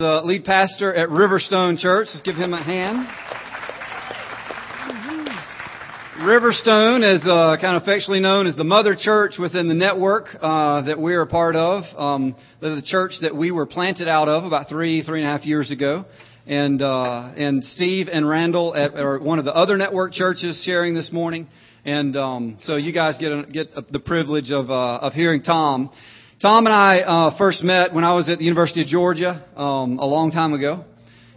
the lead pastor at Riverstone Church. Let's give him a hand. Riverstone is uh, kind of affectionately known as the mother church within the network uh, that we're a part of. Um, the church that we were planted out of about three, three and a half years ago. And uh, and Steve and Randall at are one of the other network churches sharing this morning. And um, so you guys get get the privilege of uh, of hearing Tom. Tom and I uh, first met when I was at the University of Georgia um, a long time ago.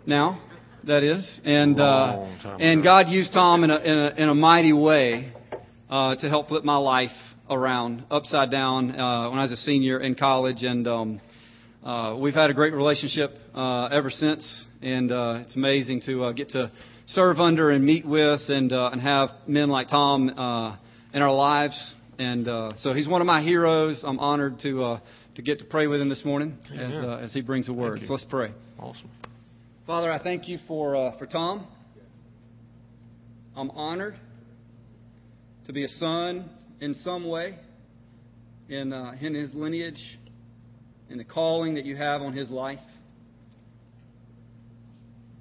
Now, that is, and uh, and God used Tom in a in a, in a mighty way uh, to help flip my life around upside down uh, when I was a senior in college, and um, uh, we've had a great relationship uh, ever since. And uh, it's amazing to uh, get to serve under and meet with and uh, and have men like Tom uh, in our lives and uh, so he's one of my heroes. I'm honored to uh, to get to pray with him this morning as uh, as he brings a word. So let's pray. Awesome. Father, I thank you for uh, for Tom. I'm honored to be a son in some way in uh, in his lineage, in the calling that you have on his life.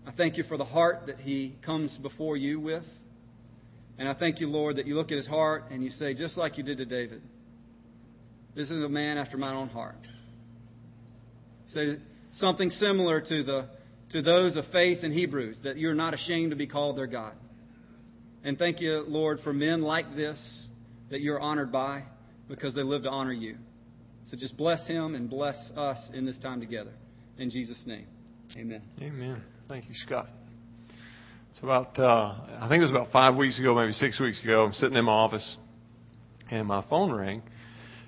I thank you for the heart that he comes before you with. And I thank you, Lord, that you look at his heart and you say, just like you did to David, this is a man after my own heart. Say something similar to the to those of faith in Hebrews, that you're not ashamed to be called their God. And thank you, Lord, for men like this that you're honored by because they live to honor you. So just bless him and bless us in this time together. In Jesus' name. Amen. Amen. Thank you, Scott. It's about, uh, I think it was about five weeks ago, maybe six weeks ago. I'm sitting in my office, and my phone rang,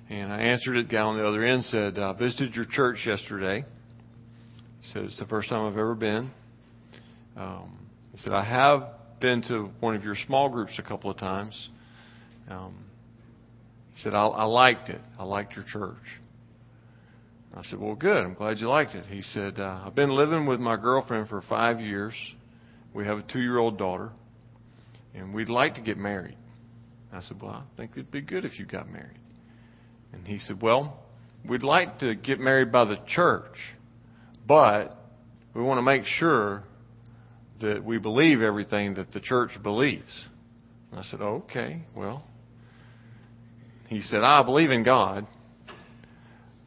and I answered it. Guy on the other end said, "I visited your church yesterday." He said, "It's the first time I've ever been." Um, he said, "I have been to one of your small groups a couple of times." Um, he said, I, "I liked it. I liked your church." I said, "Well, good. I'm glad you liked it." He said, uh, "I've been living with my girlfriend for five years." We have a two year old daughter, and we'd like to get married. I said, Well, I think it'd be good if you got married. And he said, Well, we'd like to get married by the church, but we want to make sure that we believe everything that the church believes. And I said, Okay, well. He said, I believe in God,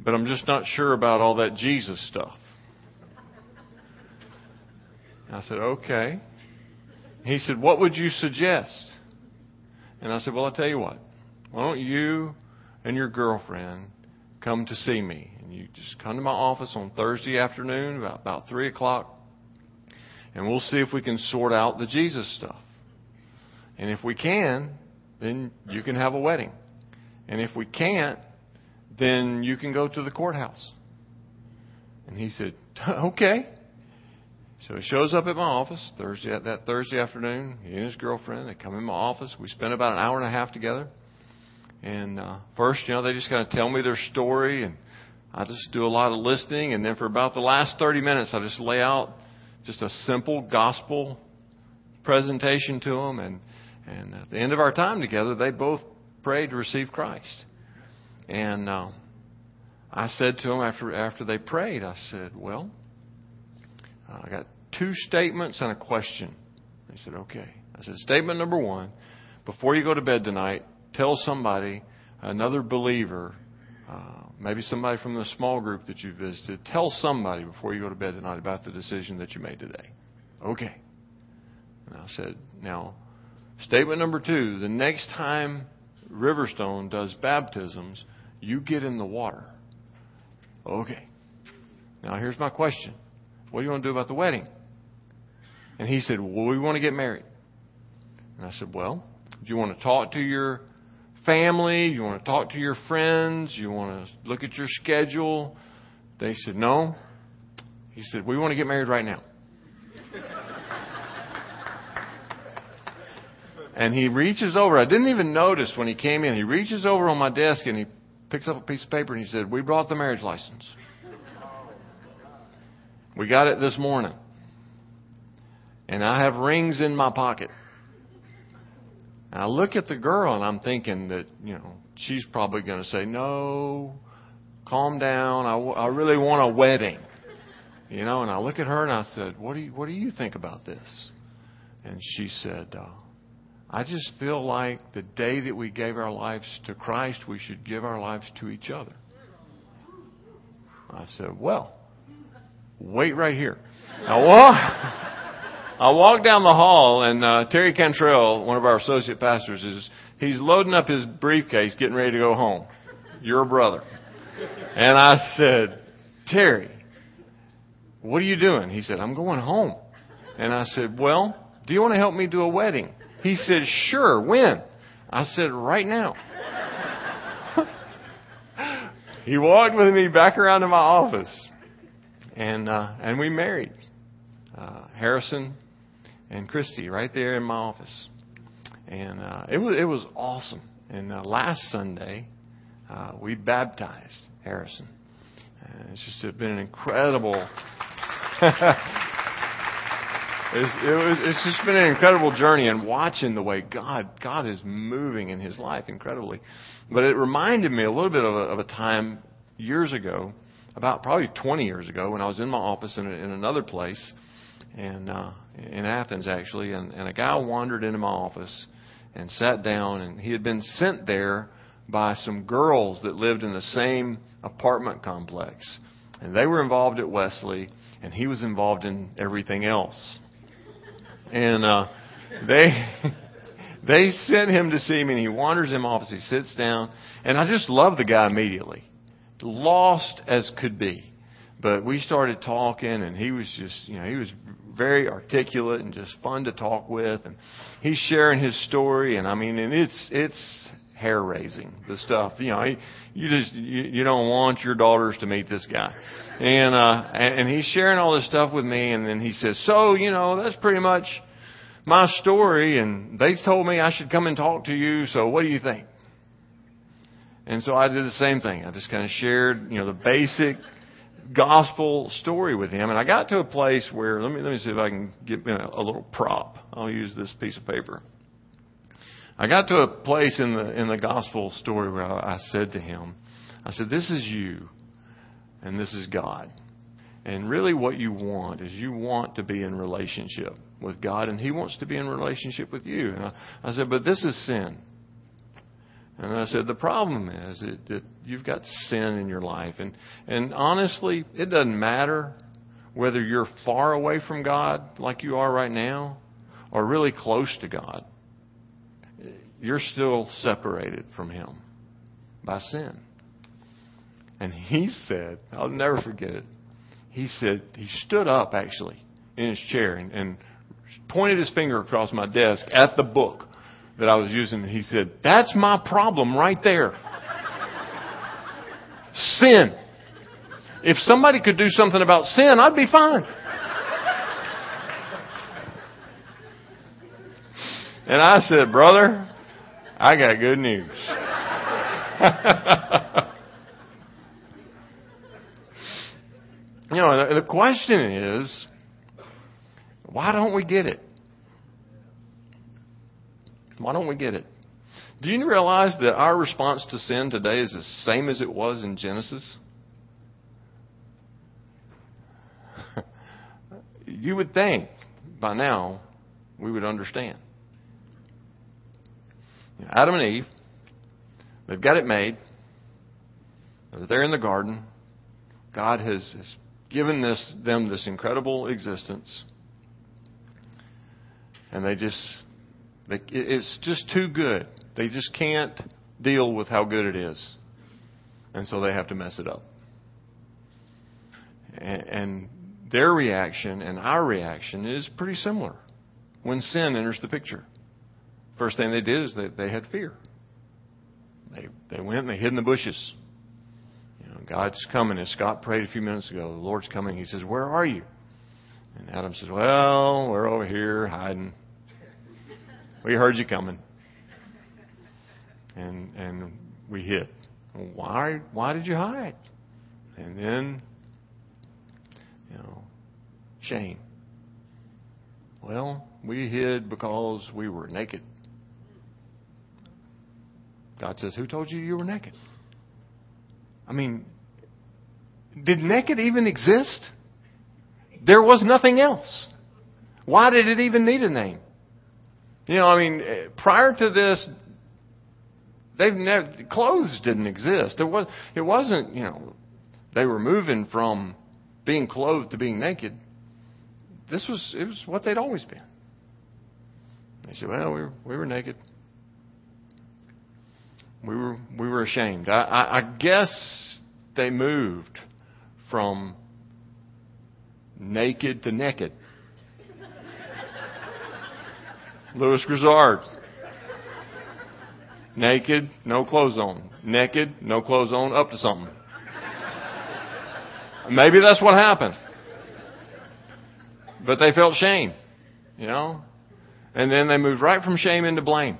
but I'm just not sure about all that Jesus stuff. I said, okay. He said, what would you suggest? And I said, well, I'll tell you what. Why don't you and your girlfriend come to see me? And you just come to my office on Thursday afternoon about, about 3 o'clock, and we'll see if we can sort out the Jesus stuff. And if we can, then you can have a wedding. And if we can't, then you can go to the courthouse. And he said, okay. So he shows up at my office Thursday that Thursday afternoon. He and his girlfriend they come in my office. We spend about an hour and a half together. And uh, first, you know, they just kind of tell me their story, and I just do a lot of listening. And then for about the last 30 minutes, I just lay out just a simple gospel presentation to them. And and at the end of our time together, they both prayed to receive Christ. And uh, I said to them after after they prayed, I said, "Well." I got two statements and a question. They said, okay. I said, statement number one, before you go to bed tonight, tell somebody, another believer, uh, maybe somebody from the small group that you visited, tell somebody before you go to bed tonight about the decision that you made today. Okay. And I said, now, statement number two, the next time Riverstone does baptisms, you get in the water. Okay. Now, here's my question what do you want to do about the wedding? And he said, Well, we want to get married. And I said, Well, do you want to talk to your family? You want to talk to your friends? You want to look at your schedule? They said, No. He said, We want to get married right now. and he reaches over. I didn't even notice when he came in. He reaches over on my desk and he picks up a piece of paper and he said, We brought the marriage license. We got it this morning. And I have rings in my pocket. And I look at the girl and I'm thinking that, you know, she's probably going to say, no, calm down. I, I really want a wedding. You know, and I look at her and I said, "What do you What do you think about this?" And she said, uh, "I just feel like the day that we gave our lives to Christ, we should give our lives to each other." I said, "Well, wait right here." I walk. I walk down the hall, and uh, Terry Cantrell, one of our associate pastors, is he's loading up his briefcase, getting ready to go home. Your brother. And I said, Terry, what are you doing? He said, I'm going home. And I said, Well, do you want to help me do a wedding? He said, Sure. When? I said, Right now. he walked with me back around to my office, and uh, and we married. Uh, Harrison and Christy right there in my office, and uh, it was it was awesome. And uh, last Sunday, uh, we baptized Harrison. Uh, it's just been an incredible. it's, it was, it's just been an incredible journey and watching the way God God is moving in his life incredibly. But it reminded me a little bit of a, of a time years ago, about probably 20 years ago, when I was in my office in, in another place, and uh, in Athens actually, and, and a guy wandered into my office and sat down, and he had been sent there by some girls that lived in the same apartment complex, and they were involved at Wesley, and he was involved in everything else, and uh, they. They sent him to see me, and he wanders in my office. He sits down, and I just love the guy immediately, lost as could be. But we started talking, and he was just, you know, he was very articulate and just fun to talk with. And he's sharing his story, and I mean, and it's it's hair raising the stuff. You know, you just you, you don't want your daughters to meet this guy, and uh, and he's sharing all this stuff with me, and then he says, so you know, that's pretty much my story, and they told me I should come and talk to you. So what do you think? And so I did the same thing. I just kind of shared, you know, the basic gospel story with him. And I got to a place where let me let me see if I can get a, a little prop. I'll use this piece of paper. I got to a place in the in the gospel story where I, I said to him, I said, "This is you, and this is God." And really, what you want is you want to be in relationship with God, and He wants to be in relationship with you. And I, I said, but this is sin. And I said, the problem is that, that you've got sin in your life. And, and honestly, it doesn't matter whether you're far away from God like you are right now or really close to God. You're still separated from Him by sin. And he said, I'll never forget it. He said, he stood up actually in his chair and, and pointed his finger across my desk at the book that I was using. He said, That's my problem right there. sin. If somebody could do something about sin, I'd be fine. And I said, Brother, I got good news. you know, the question is, why don't we get it? Why don't we get it? Do you realize that our response to sin today is the same as it was in Genesis? you would think by now we would understand. Adam and Eve, they've got it made. They're there in the garden. God has, has given this, them this incredible existence. And they just it's just too good. They just can't deal with how good it is. And so they have to mess it up. And their reaction and our reaction is pretty similar when sin enters the picture. First thing they did is they, they had fear. They, they went and they hid in the bushes. You know, God's coming. As Scott prayed a few minutes ago, the Lord's coming. He says, Where are you? And Adam says, Well, we're over here hiding. We heard you coming. And and we hid. Why why did you hide? And then you know, shame. Well, we hid because we were naked. God says, Who told you you were naked? I mean, did naked even exist? there was nothing else. Why did it even need a name? You know, I mean, eh, prior to this, they've never, clothes didn't exist. It was, it wasn't, you know, they were moving from being clothed to being naked. This was, it was what they'd always been. They said, well, we were, we were naked. We were, we were ashamed. I, I, I guess they moved from naked to naked. Lewis Grizzard. Naked, no clothes on. Naked, no clothes on, up to something. Maybe that's what happened. But they felt shame, you know? And then they moved right from shame into blame.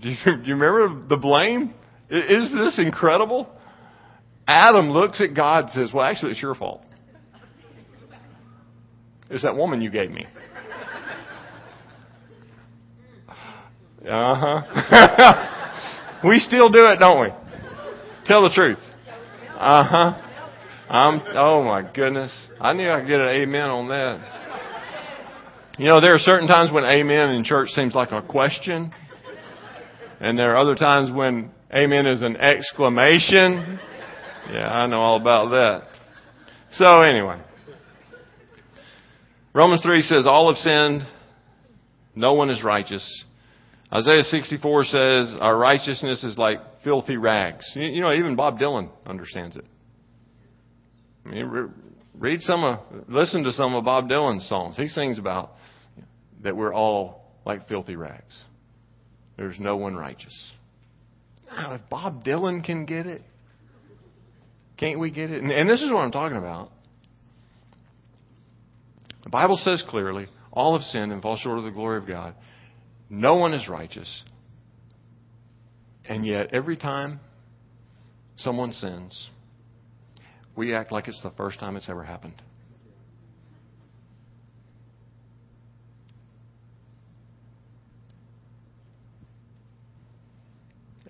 Do you, do you remember the blame? Is this incredible? Adam looks at God and says, Well, actually, it's your fault. It's that woman you gave me. Uh huh. we still do it, don't we? Tell the truth. Uh huh. I'm. Oh my goodness. I knew I could get an amen on that. You know, there are certain times when amen in church seems like a question, and there are other times when amen is an exclamation. Yeah, I know all about that. So anyway, Romans 3 says, All have sinned. No one is righteous. Isaiah 64 says, Our righteousness is like filthy rags. You, know, even Bob Dylan understands it. I mean, read some of, listen to some of Bob Dylan's songs. He sings about that we're all like filthy rags. There's no one righteous. Now, if Bob Dylan can get it, can't we get it? And, and this is what I'm talking about. The Bible says clearly, all have sinned and fall short of the glory of God. No one is righteous. And yet, every time someone sins, we act like it's the first time it's ever happened.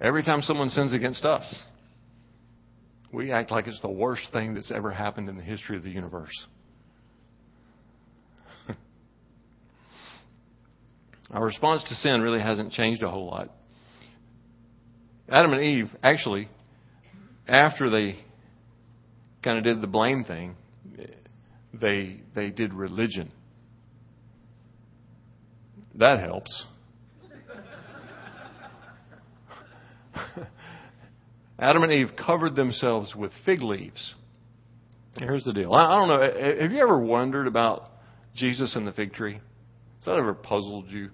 Every time someone sins against us, we act like it's the worst thing that's ever happened in the history of the universe. Our response to sin really hasn't changed a whole lot. Adam and Eve, actually, after they kind of did the blame thing, they, they did religion. That helps. Adam and Eve covered themselves with fig leaves. Here's the deal. I, don't know. Have you ever wondered about Jesus and the fig tree? Has that ever puzzled you?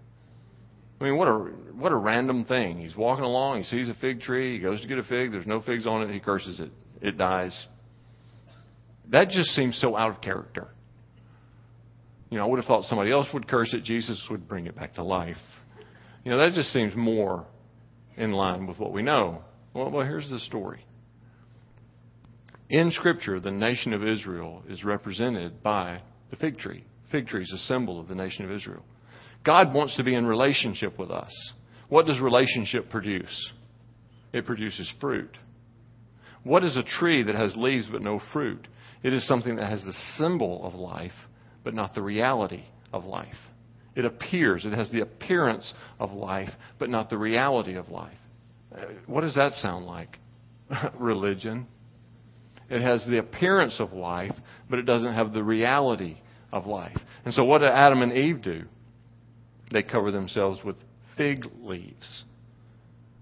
I mean, what a what a random thing. He's walking along, he sees a fig tree, he goes to get a fig, there's no figs on it, he curses it. It dies. That just seems so out of character. You know, I would have thought somebody else would curse it, Jesus would bring it back to life. You know, that just seems more in line with what we know. Well, well, here's the story. In Scripture, the nation of Israel is represented by the fig tree. Fig tree is a symbol of the nation of Israel. God wants to be in relationship with us. What does relationship produce? It produces fruit. What is a tree that has leaves but no fruit? It is something that has the symbol of life, but not the reality of life. It appears, it has the appearance of life, but not the reality of life. Uh, what does that sound like? Religion. It has the appearance of life, but it doesn't have the reality of life. And so, what do Adam and Eve do? They cover themselves with fig leaves.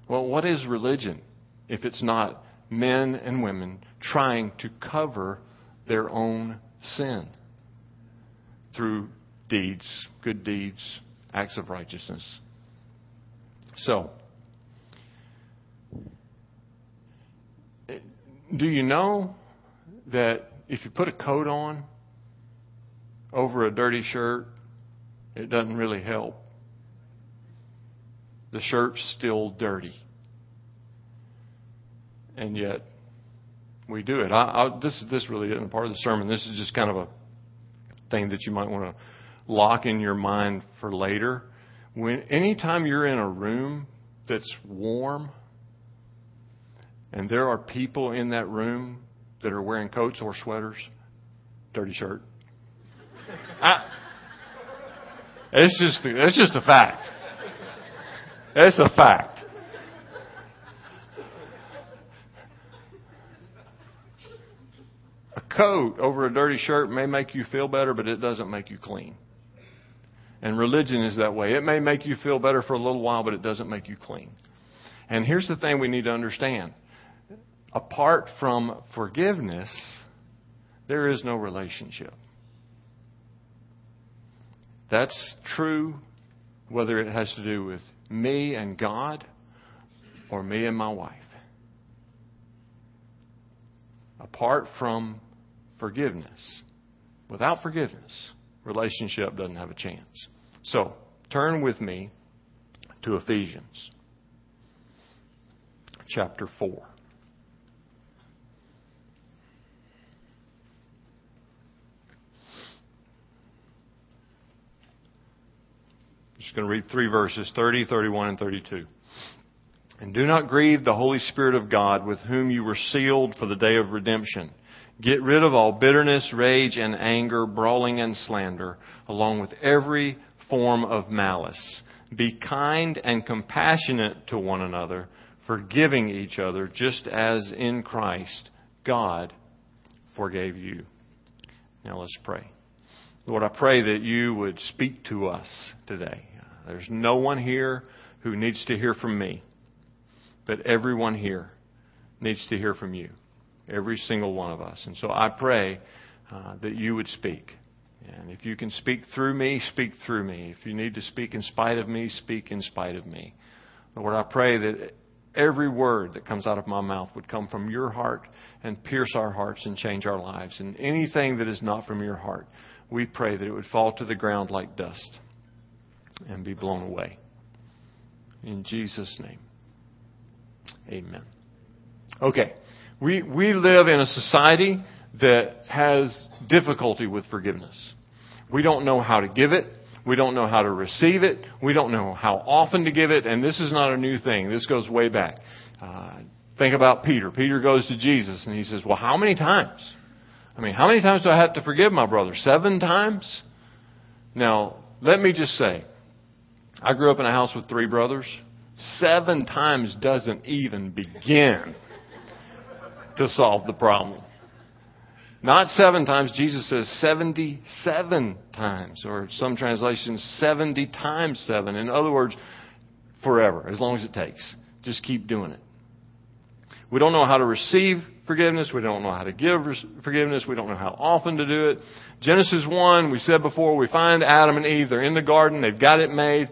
Well, what is religion if it's not men and women trying to cover their own sin through deeds, good deeds, acts of righteousness? So, Do you know that if you put a coat on over a dirty shirt, it doesn't really help? The shirt's still dirty. And yet, we do it. I, I, this, this really isn't part of the sermon. This is just kind of a thing that you might want to lock in your mind for later. When anytime you're in a room that's warm, and there are people in that room that are wearing coats or sweaters, dirty shirt. I, it's just it's just a fact. It's a fact. A coat over a dirty shirt may make you feel better, but it doesn't make you clean. And religion is that way. It may make you feel better for a little while, but it doesn't make you clean. And here's the thing we need to understand. Apart from forgiveness, there is no relationship. That's true whether it has to do with me and God or me and my wife. Apart from forgiveness, without forgiveness, relationship doesn't have a chance. So, turn with me to Ephesians chapter 4. Just going to read three verses 30, 31, and 32. And do not grieve the Holy Spirit of God with whom you were sealed for the day of redemption. Get rid of all bitterness, rage, and anger, brawling, and slander, along with every form of malice. Be kind and compassionate to one another, forgiving each other, just as in Christ God forgave you. Now let's pray. Lord, I pray that you would speak to us today. There's no one here who needs to hear from me, but everyone here needs to hear from you. Every single one of us. And so I pray uh, that you would speak. And if you can speak through me, speak through me. If you need to speak in spite of me, speak in spite of me. Lord, I pray that every word that comes out of my mouth would come from your heart and pierce our hearts and change our lives. And anything that is not from your heart, we pray that it would fall to the ground like dust and be blown away. In Jesus' name. Amen. Okay. We, we live in a society that has difficulty with forgiveness. We don't know how to give it. We don't know how to receive it. We don't know how often to give it. And this is not a new thing. This goes way back. Uh, think about Peter. Peter goes to Jesus and he says, Well, how many times? I mean, how many times do I have to forgive my brother? Seven times? Now, let me just say, I grew up in a house with three brothers. Seven times doesn't even begin to solve the problem. Not seven times. Jesus says 77 times, or some translations, 70 times seven. In other words, forever, as long as it takes. Just keep doing it. We don't know how to receive forgiveness. We don't know how to give forgiveness. We don't know how often to do it. Genesis 1, we said before, we find Adam and Eve. They're in the garden. They've got it made.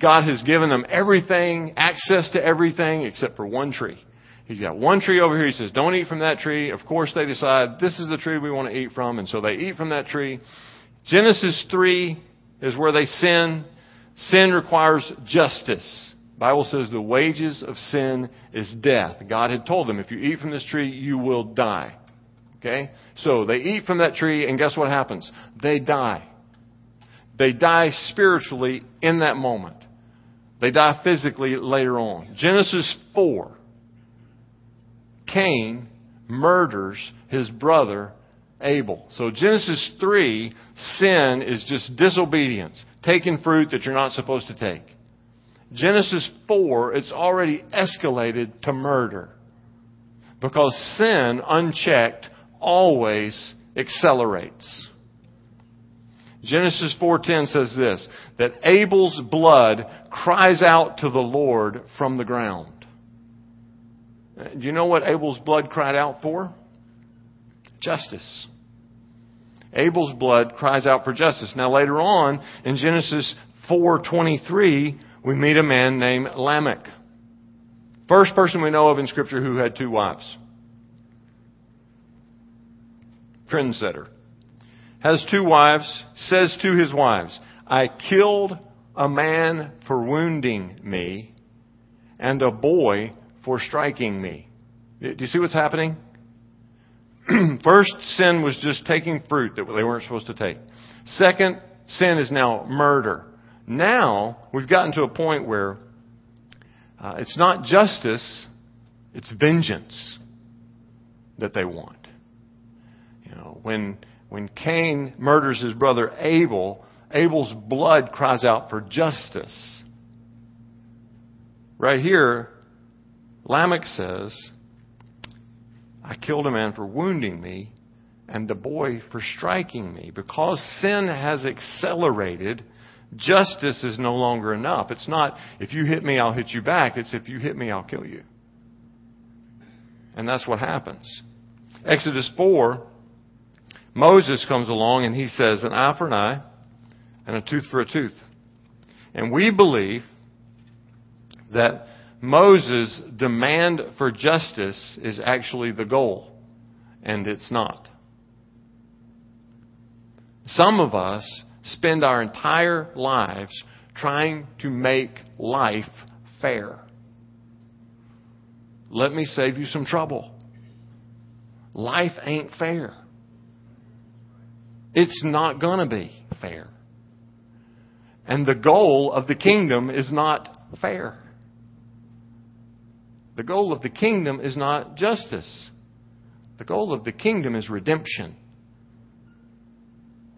God has given them everything, access to everything except for one tree. He's got one tree over here. He says, don't eat from that tree. Of course, they decide this is the tree we want to eat from. And so they eat from that tree. Genesis 3 is where they sin. Sin requires justice. Bible says the wages of sin is death. God had told them, if you eat from this tree, you will die. Okay? So they eat from that tree, and guess what happens? They die. They die spiritually in that moment. They die physically later on. Genesis 4. Cain murders his brother Abel. So Genesis 3, sin is just disobedience, taking fruit that you're not supposed to take. Genesis 4, it's already escalated to murder. Because sin, unchecked, always accelerates. Genesis 4:10 says this that Abel's blood cries out to the Lord from the ground. Do you know what Abel's blood cried out for? Justice. Abel's blood cries out for justice. Now later on in Genesis 4:23 we meet a man named Lamech. First person we know of in scripture who had two wives. Trendsetter has two wives, says to his wives, I killed a man for wounding me and a boy for striking me. Do you see what's happening? First sin was just taking fruit that they weren't supposed to take. Second sin is now murder. Now we've gotten to a point where uh, it's not justice, it's vengeance that they want. You know, when when Cain murders his brother Abel, Abel's blood cries out for justice. Right here, Lamech says, I killed a man for wounding me and the boy for striking me. Because sin has accelerated, justice is no longer enough. It's not, if you hit me, I'll hit you back. It's, if you hit me, I'll kill you. And that's what happens. Exodus 4, Moses comes along and he says, an eye for an eye and a tooth for a tooth. And we believe that Moses' demand for justice is actually the goal, and it's not. Some of us spend our entire lives trying to make life fair. Let me save you some trouble. Life ain't fair. It's not going to be fair. And the goal of the kingdom is not fair. The goal of the kingdom is not justice. The goal of the kingdom is redemption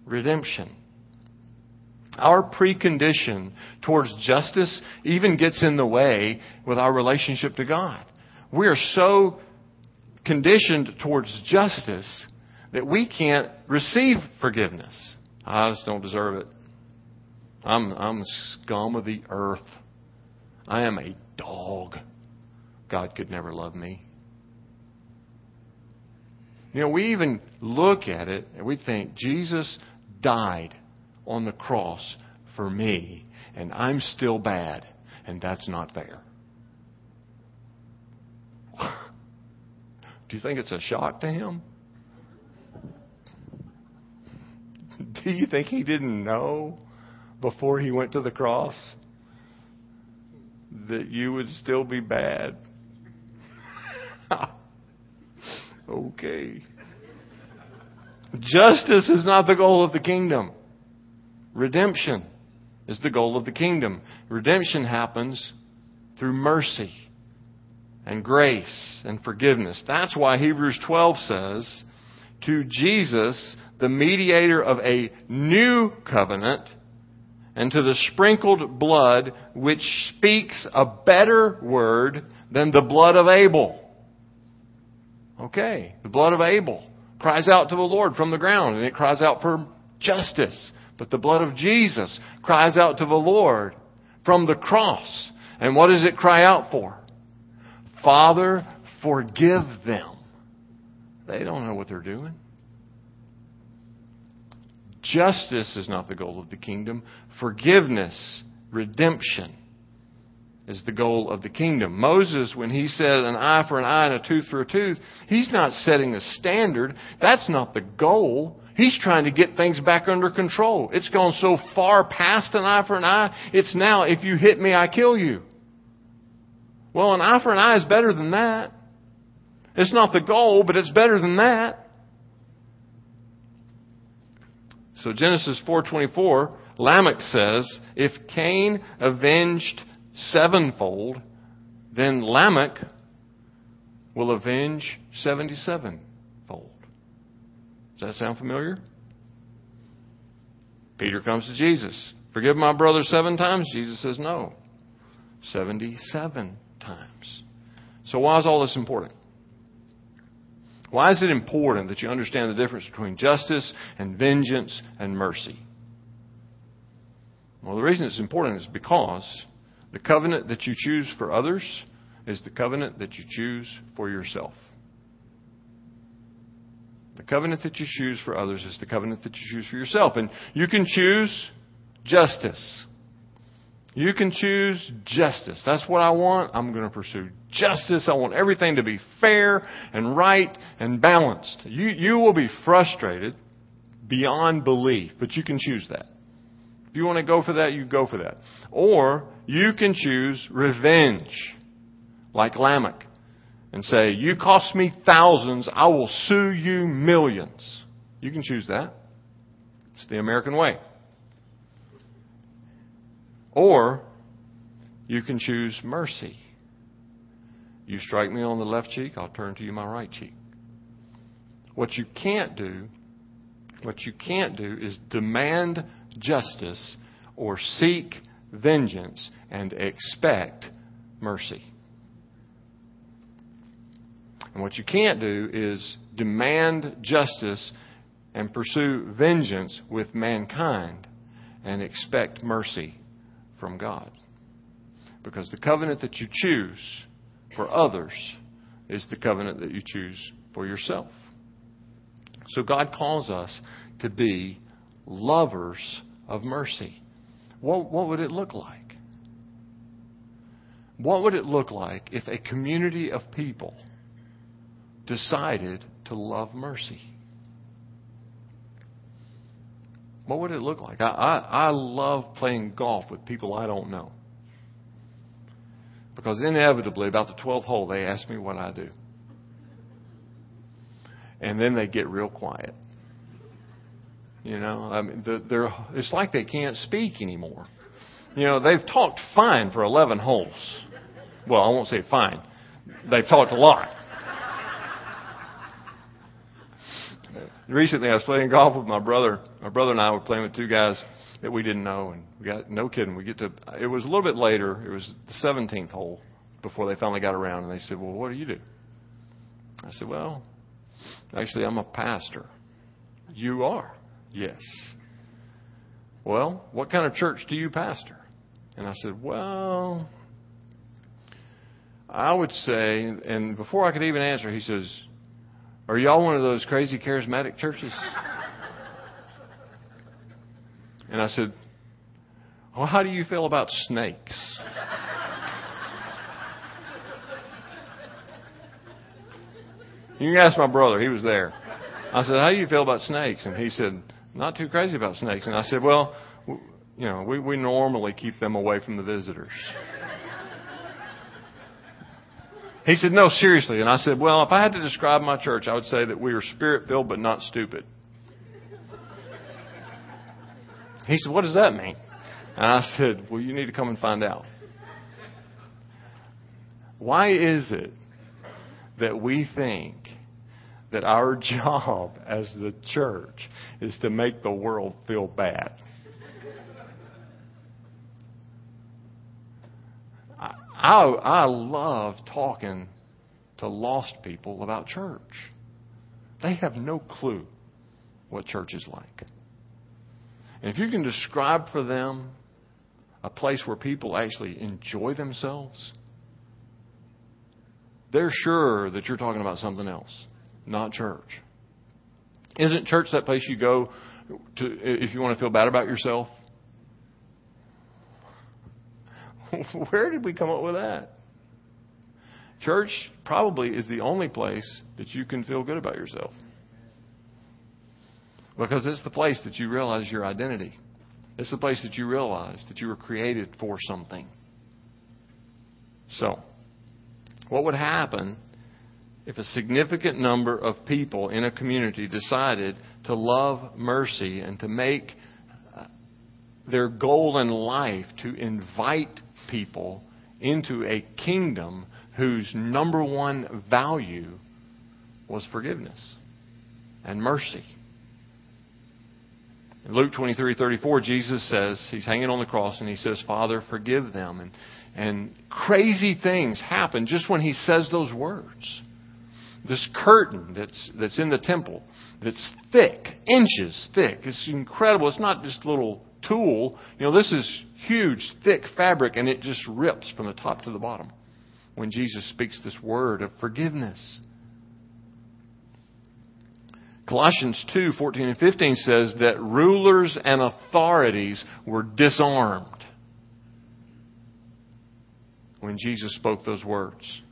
redemption. Our precondition towards justice even gets in the way with our relationship to God. We are so conditioned towards justice that we can't receive forgiveness. I just don't deserve it. I'm, I'm scum of the earth. I am a dog. God could never love me. You know, we even look at it and we think Jesus died on the cross for me, and I'm still bad, and that's not fair. Do you think it's a shock to him? Do you think he didn't know before he went to the cross that you would still be bad? okay. Justice is not the goal of the kingdom. Redemption is the goal of the kingdom. Redemption happens through mercy and grace and forgiveness. That's why Hebrews 12 says, to Jesus, the mediator of a new covenant, and to the sprinkled blood which speaks a better word than the blood of Abel. Okay, the blood of Abel cries out to the Lord from the ground, and it cries out for justice. But the blood of Jesus cries out to the Lord from the cross. And what does it cry out for? Father, forgive them. They don't know what they're doing. Justice is not the goal of the kingdom. Forgiveness, redemption is the goal of the kingdom. Moses, when he said an eye for an eye and a tooth for a tooth, he's not setting a standard. That's not the goal. He's trying to get things back under control. It's gone so far past an eye for an eye, it's now, if you hit me, I kill you. Well, an eye for an eye is better than that. It's not the goal, but it's better than that. So Genesis 4:24, Lamech says, "If Cain avenged sevenfold, then Lamech will avenge 77 fold. Does that sound familiar? Peter comes to Jesus. Forgive my brother seven times? Jesus says no. 77 times. So, why is all this important? Why is it important that you understand the difference between justice and vengeance and mercy? Well, the reason it's important is because the covenant that you choose for others is the covenant that you choose for yourself. The covenant that you choose for others is the covenant that you choose for yourself. And you can choose justice. You can choose justice. That's what I want. I'm going to pursue justice. I want everything to be fair and right and balanced. You, you will be frustrated beyond belief, but you can choose that. If you want to go for that, you go for that. Or you can choose revenge, like Lamech, and say, You cost me thousands, I will sue you millions. You can choose that. It's the American way. Or you can choose mercy. You strike me on the left cheek, I'll turn to you my right cheek. What you can't do What you can't do is demand justice or seek vengeance and expect mercy. And what you can't do is demand justice and pursue vengeance with mankind and expect mercy from God. Because the covenant that you choose for others is the covenant that you choose for yourself. So God calls us to be lovers of mercy. What, what would it look like? What would it look like if a community of people decided to love mercy? What would it look like? I, I, I love playing golf with people I don't know. Because inevitably, about the 12th hole, they ask me what I do. And then they get real quiet. You know, I mean, they're, they're, it's like they can't speak anymore. You know, they've talked fine for 11 holes. Well, I won't say fine. They've talked a lot. Recently, I was playing golf with my brother. My brother and I were playing with two guys that we didn't know, and we got no kidding. We get to it was a little bit later. It was the 17th hole before they finally got around, and they said, "Well, what do you do?" I said, "Well, actually, I'm a pastor." You are, yes. Well, what kind of church do you pastor? And I said, Well, I would say, and before I could even answer, he says, Are y'all one of those crazy charismatic churches? And I said, Well, how do you feel about snakes? You can ask my brother, he was there. I said, How do you feel about snakes? And he said, Not too crazy about snakes. And I said, Well, you know, we, we normally keep them away from the visitors. He said, No, seriously. And I said, Well, if I had to describe my church, I would say that we are spirit filled but not stupid. He said, What does that mean? And I said, Well, you need to come and find out. Why is it that we think that our job as the church is to make the world feel bad? I, I love talking to lost people about church. They have no clue what church is like. And if you can describe for them a place where people actually enjoy themselves, they're sure that you're talking about something else, not church. Isn't church that place you go to if you want to feel bad about yourself? Where did we come up with that? Church probably is the only place that you can feel good about yourself. Because it's the place that you realize your identity. It's the place that you realize that you were created for something. So, what would happen if a significant number of people in a community decided to love mercy and to make their goal in life to invite people into a kingdom whose number one value was forgiveness and mercy. In Luke 23 34, Jesus says, He's hanging on the cross and He says, Father, forgive them. And, and crazy things happen just when He says those words. This curtain that's, that's in the temple, that's thick, inches thick. It's incredible. It's not just little tulle. You know, this is huge, thick fabric, and it just rips from the top to the bottom when Jesus speaks this word of forgiveness. Colossians 2 14 and 15 says that rulers and authorities were disarmed when Jesus spoke those words.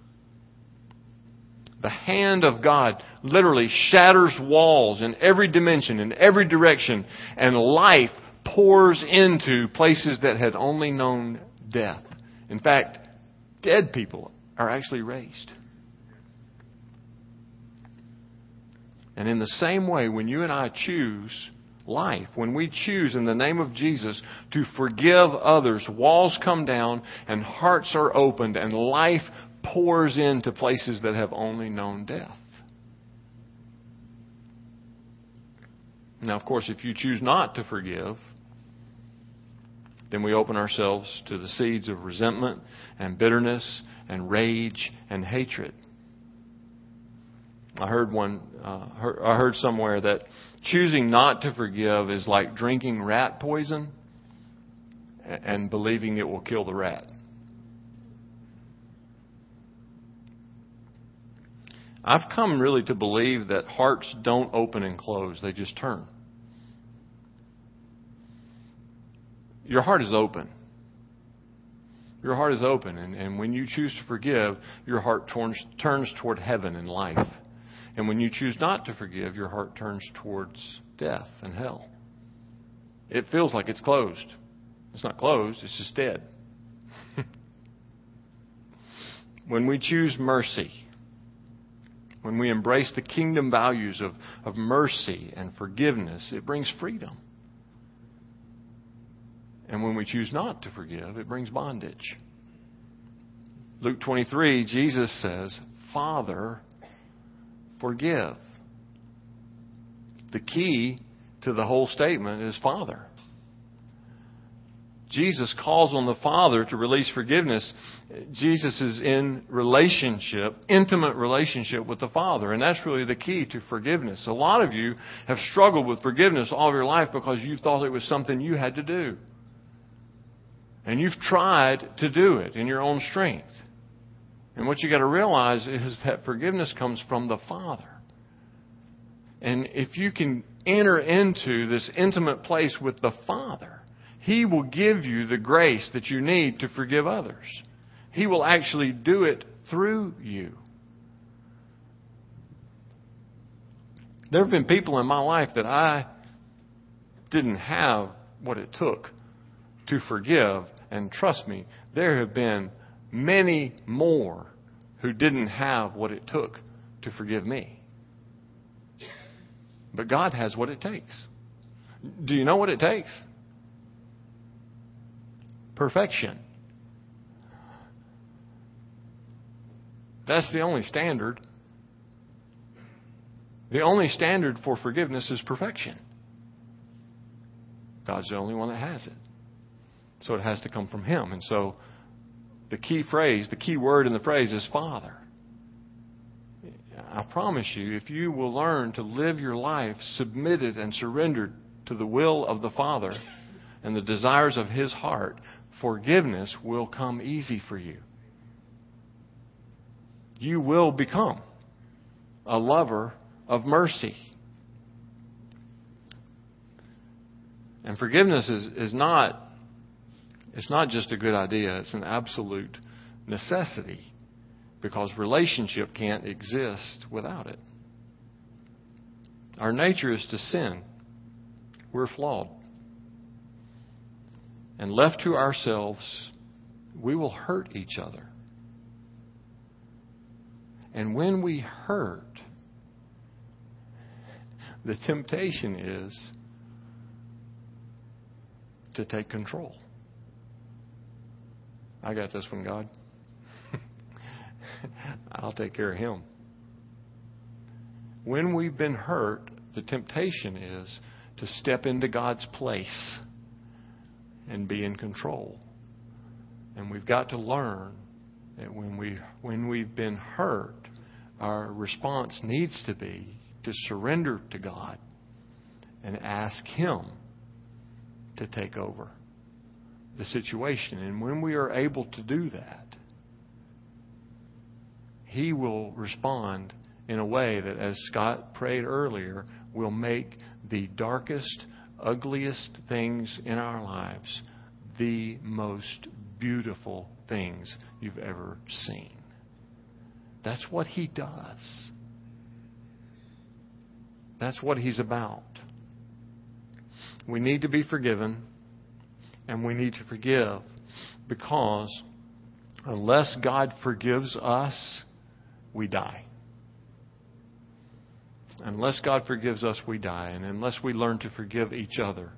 The hand of God literally shatters walls in every dimension, in every direction, and life pours into places that had only known death. In fact, dead people are actually raised. And in the same way, when you and I choose life, when we choose in the name of Jesus to forgive others, walls come down and hearts are opened and life pours into places that have only known death. Now, of course, if you choose not to forgive, then we open ourselves to the seeds of resentment and bitterness and rage and hatred. I heard one, uh, heard, I heard somewhere that choosing not to forgive is like drinking rat poison and believing it will kill the rat. I've come really to believe that hearts don't open and close, they just turn. Your heart is open. Your heart is open, and, and when you choose to forgive, your heart turns, turns toward heaven and life. And when you choose not to forgive, your heart turns towards death and hell. It feels like it's closed. It's not closed, it's just dead. when we choose mercy, when we embrace the kingdom values of, of mercy and forgiveness, it brings freedom. And when we choose not to forgive, it brings bondage. Luke 23, Jesus says, Father, forgive. The key to the whole statement is Father. Jesus calls on the Father to release forgiveness. Jesus is in relationship, intimate relationship with the Father, and that's really the key to forgiveness. A lot of you have struggled with forgiveness all of your life because you thought it was something you had to do. And you've tried to do it in your own strength. And what you got to realize is that forgiveness comes from the Father. And if you can enter into this intimate place with the Father, He will give you the grace that you need to forgive others. He will actually do it through you. There have been people in my life that I didn't have what it took to forgive. And trust me, there have been many more who didn't have what it took to forgive me. But God has what it takes. Do you know what it takes? Perfection. That's the only standard. The only standard for forgiveness is perfection. God's the only one that has it. So it has to come from Him. And so the key phrase, the key word in the phrase is Father. I promise you, if you will learn to live your life submitted and surrendered to the will of the Father and the desires of His heart, forgiveness will come easy for you. You will become a lover of mercy. And forgiveness is, is not it's not just a good idea, it's an absolute necessity because relationship can't exist without it. Our nature is to sin. We're flawed. And left to ourselves, we will hurt each other. And when we hurt, the temptation is to take control. I got this one, God. I'll take care of him. When we've been hurt, the temptation is to step into God's place and be in control. And we've got to learn that when we when we've been hurt, our response needs to be to surrender to God and ask him to take over the situation. And when we are able to do that, He will respond in a way that, as Scott prayed earlier, will make the darkest, ugliest things in our lives the most beautiful things you've ever seen. That's what He does. That's what He's about. We need to be forgiven and we need to forgive because unless God forgives us, we die. Unless God forgives us, we die. And unless we learn to forgive each other,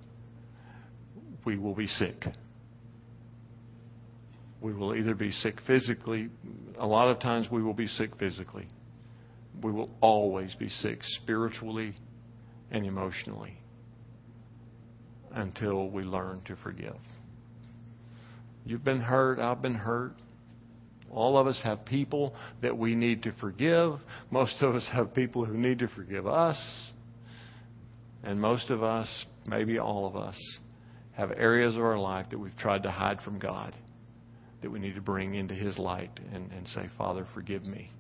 we will be sick. We will either be sick physically, a lot of times we will be sick physically. We will always be sick spiritually and emotionally. Until we learn to forgive. You've been hurt. I've been hurt. All of us have people that we need to forgive. Most of us have people who need to forgive us. And most of us, maybe all of us, have areas of our life that we've tried to hide from God that we need to bring into His light and, and say, Father, forgive me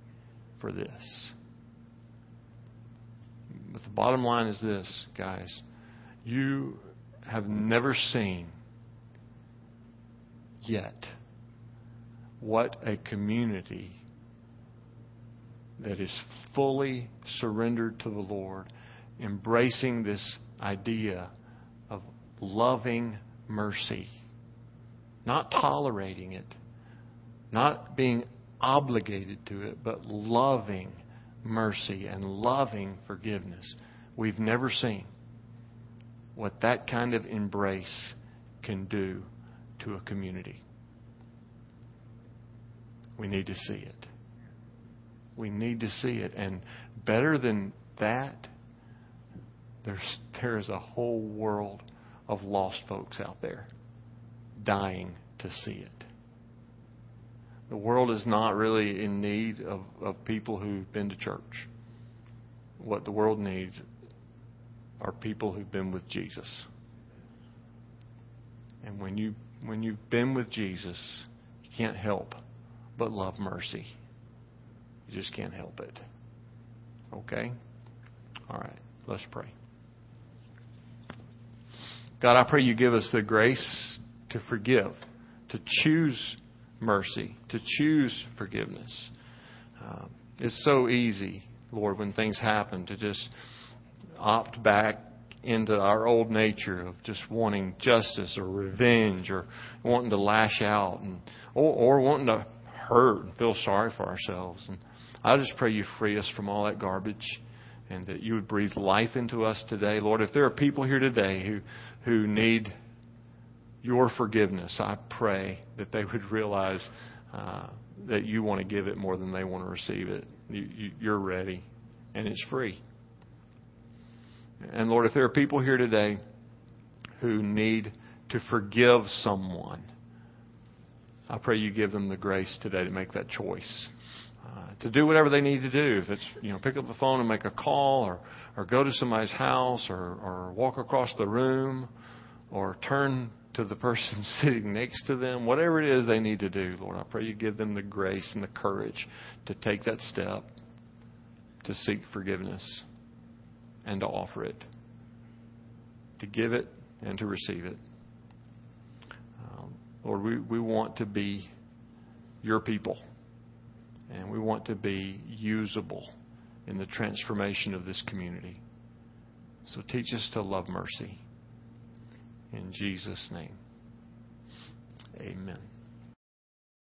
for this. But the bottom line is this, guys. You have never seen yet what a community that is fully surrendered to the Lord, embracing this idea of loving mercy, not tolerating it, not being obligated to it, but loving mercy and loving forgiveness. We've never seen what that kind of embrace can do to a community. We need to see it. We need to see it. And better than that, there's, there is a whole world of lost folks out there dying to see it. The world is not really in need of, of people who've been to church. What the world needs are people who've been with Jesus. And when you when you've been with Jesus, you can't help but love mercy. You just can't help it. Okay? All right. Let's pray. God, I pray you give us the grace to forgive, to choose mercy, to choose forgiveness. Uh, it's so easy, Lord, when things happen to just opt back into our old nature of just wanting justice or revenge or wanting to lash out and or, or wanting to hurt and feel sorry for ourselves. And I just pray you free us from all that garbage and that you would breathe life into us today. Lord, if there are people here today who, who need your forgiveness, I pray that they would realize uh, that you want to give it more than they want to receive it. You, you, you're ready, and it's free. And Lord, if there are people here today who need to forgive someone, I pray you give them the grace today to make that choice. Uh, to do whatever they need to do. If it's, you know, pick up the phone and make a call or, or go to somebody's house or, or walk across the room or turn to the person sitting next to them, whatever it is they need to do, Lord, I pray you give them the grace and the courage to take that step to seek forgiveness and to offer it, to give it and to receive it. Um, Lord, we, we want to be your people, and we want to be usable in the transformation of this community. So teach us to love mercy. In Jesus' name, amen.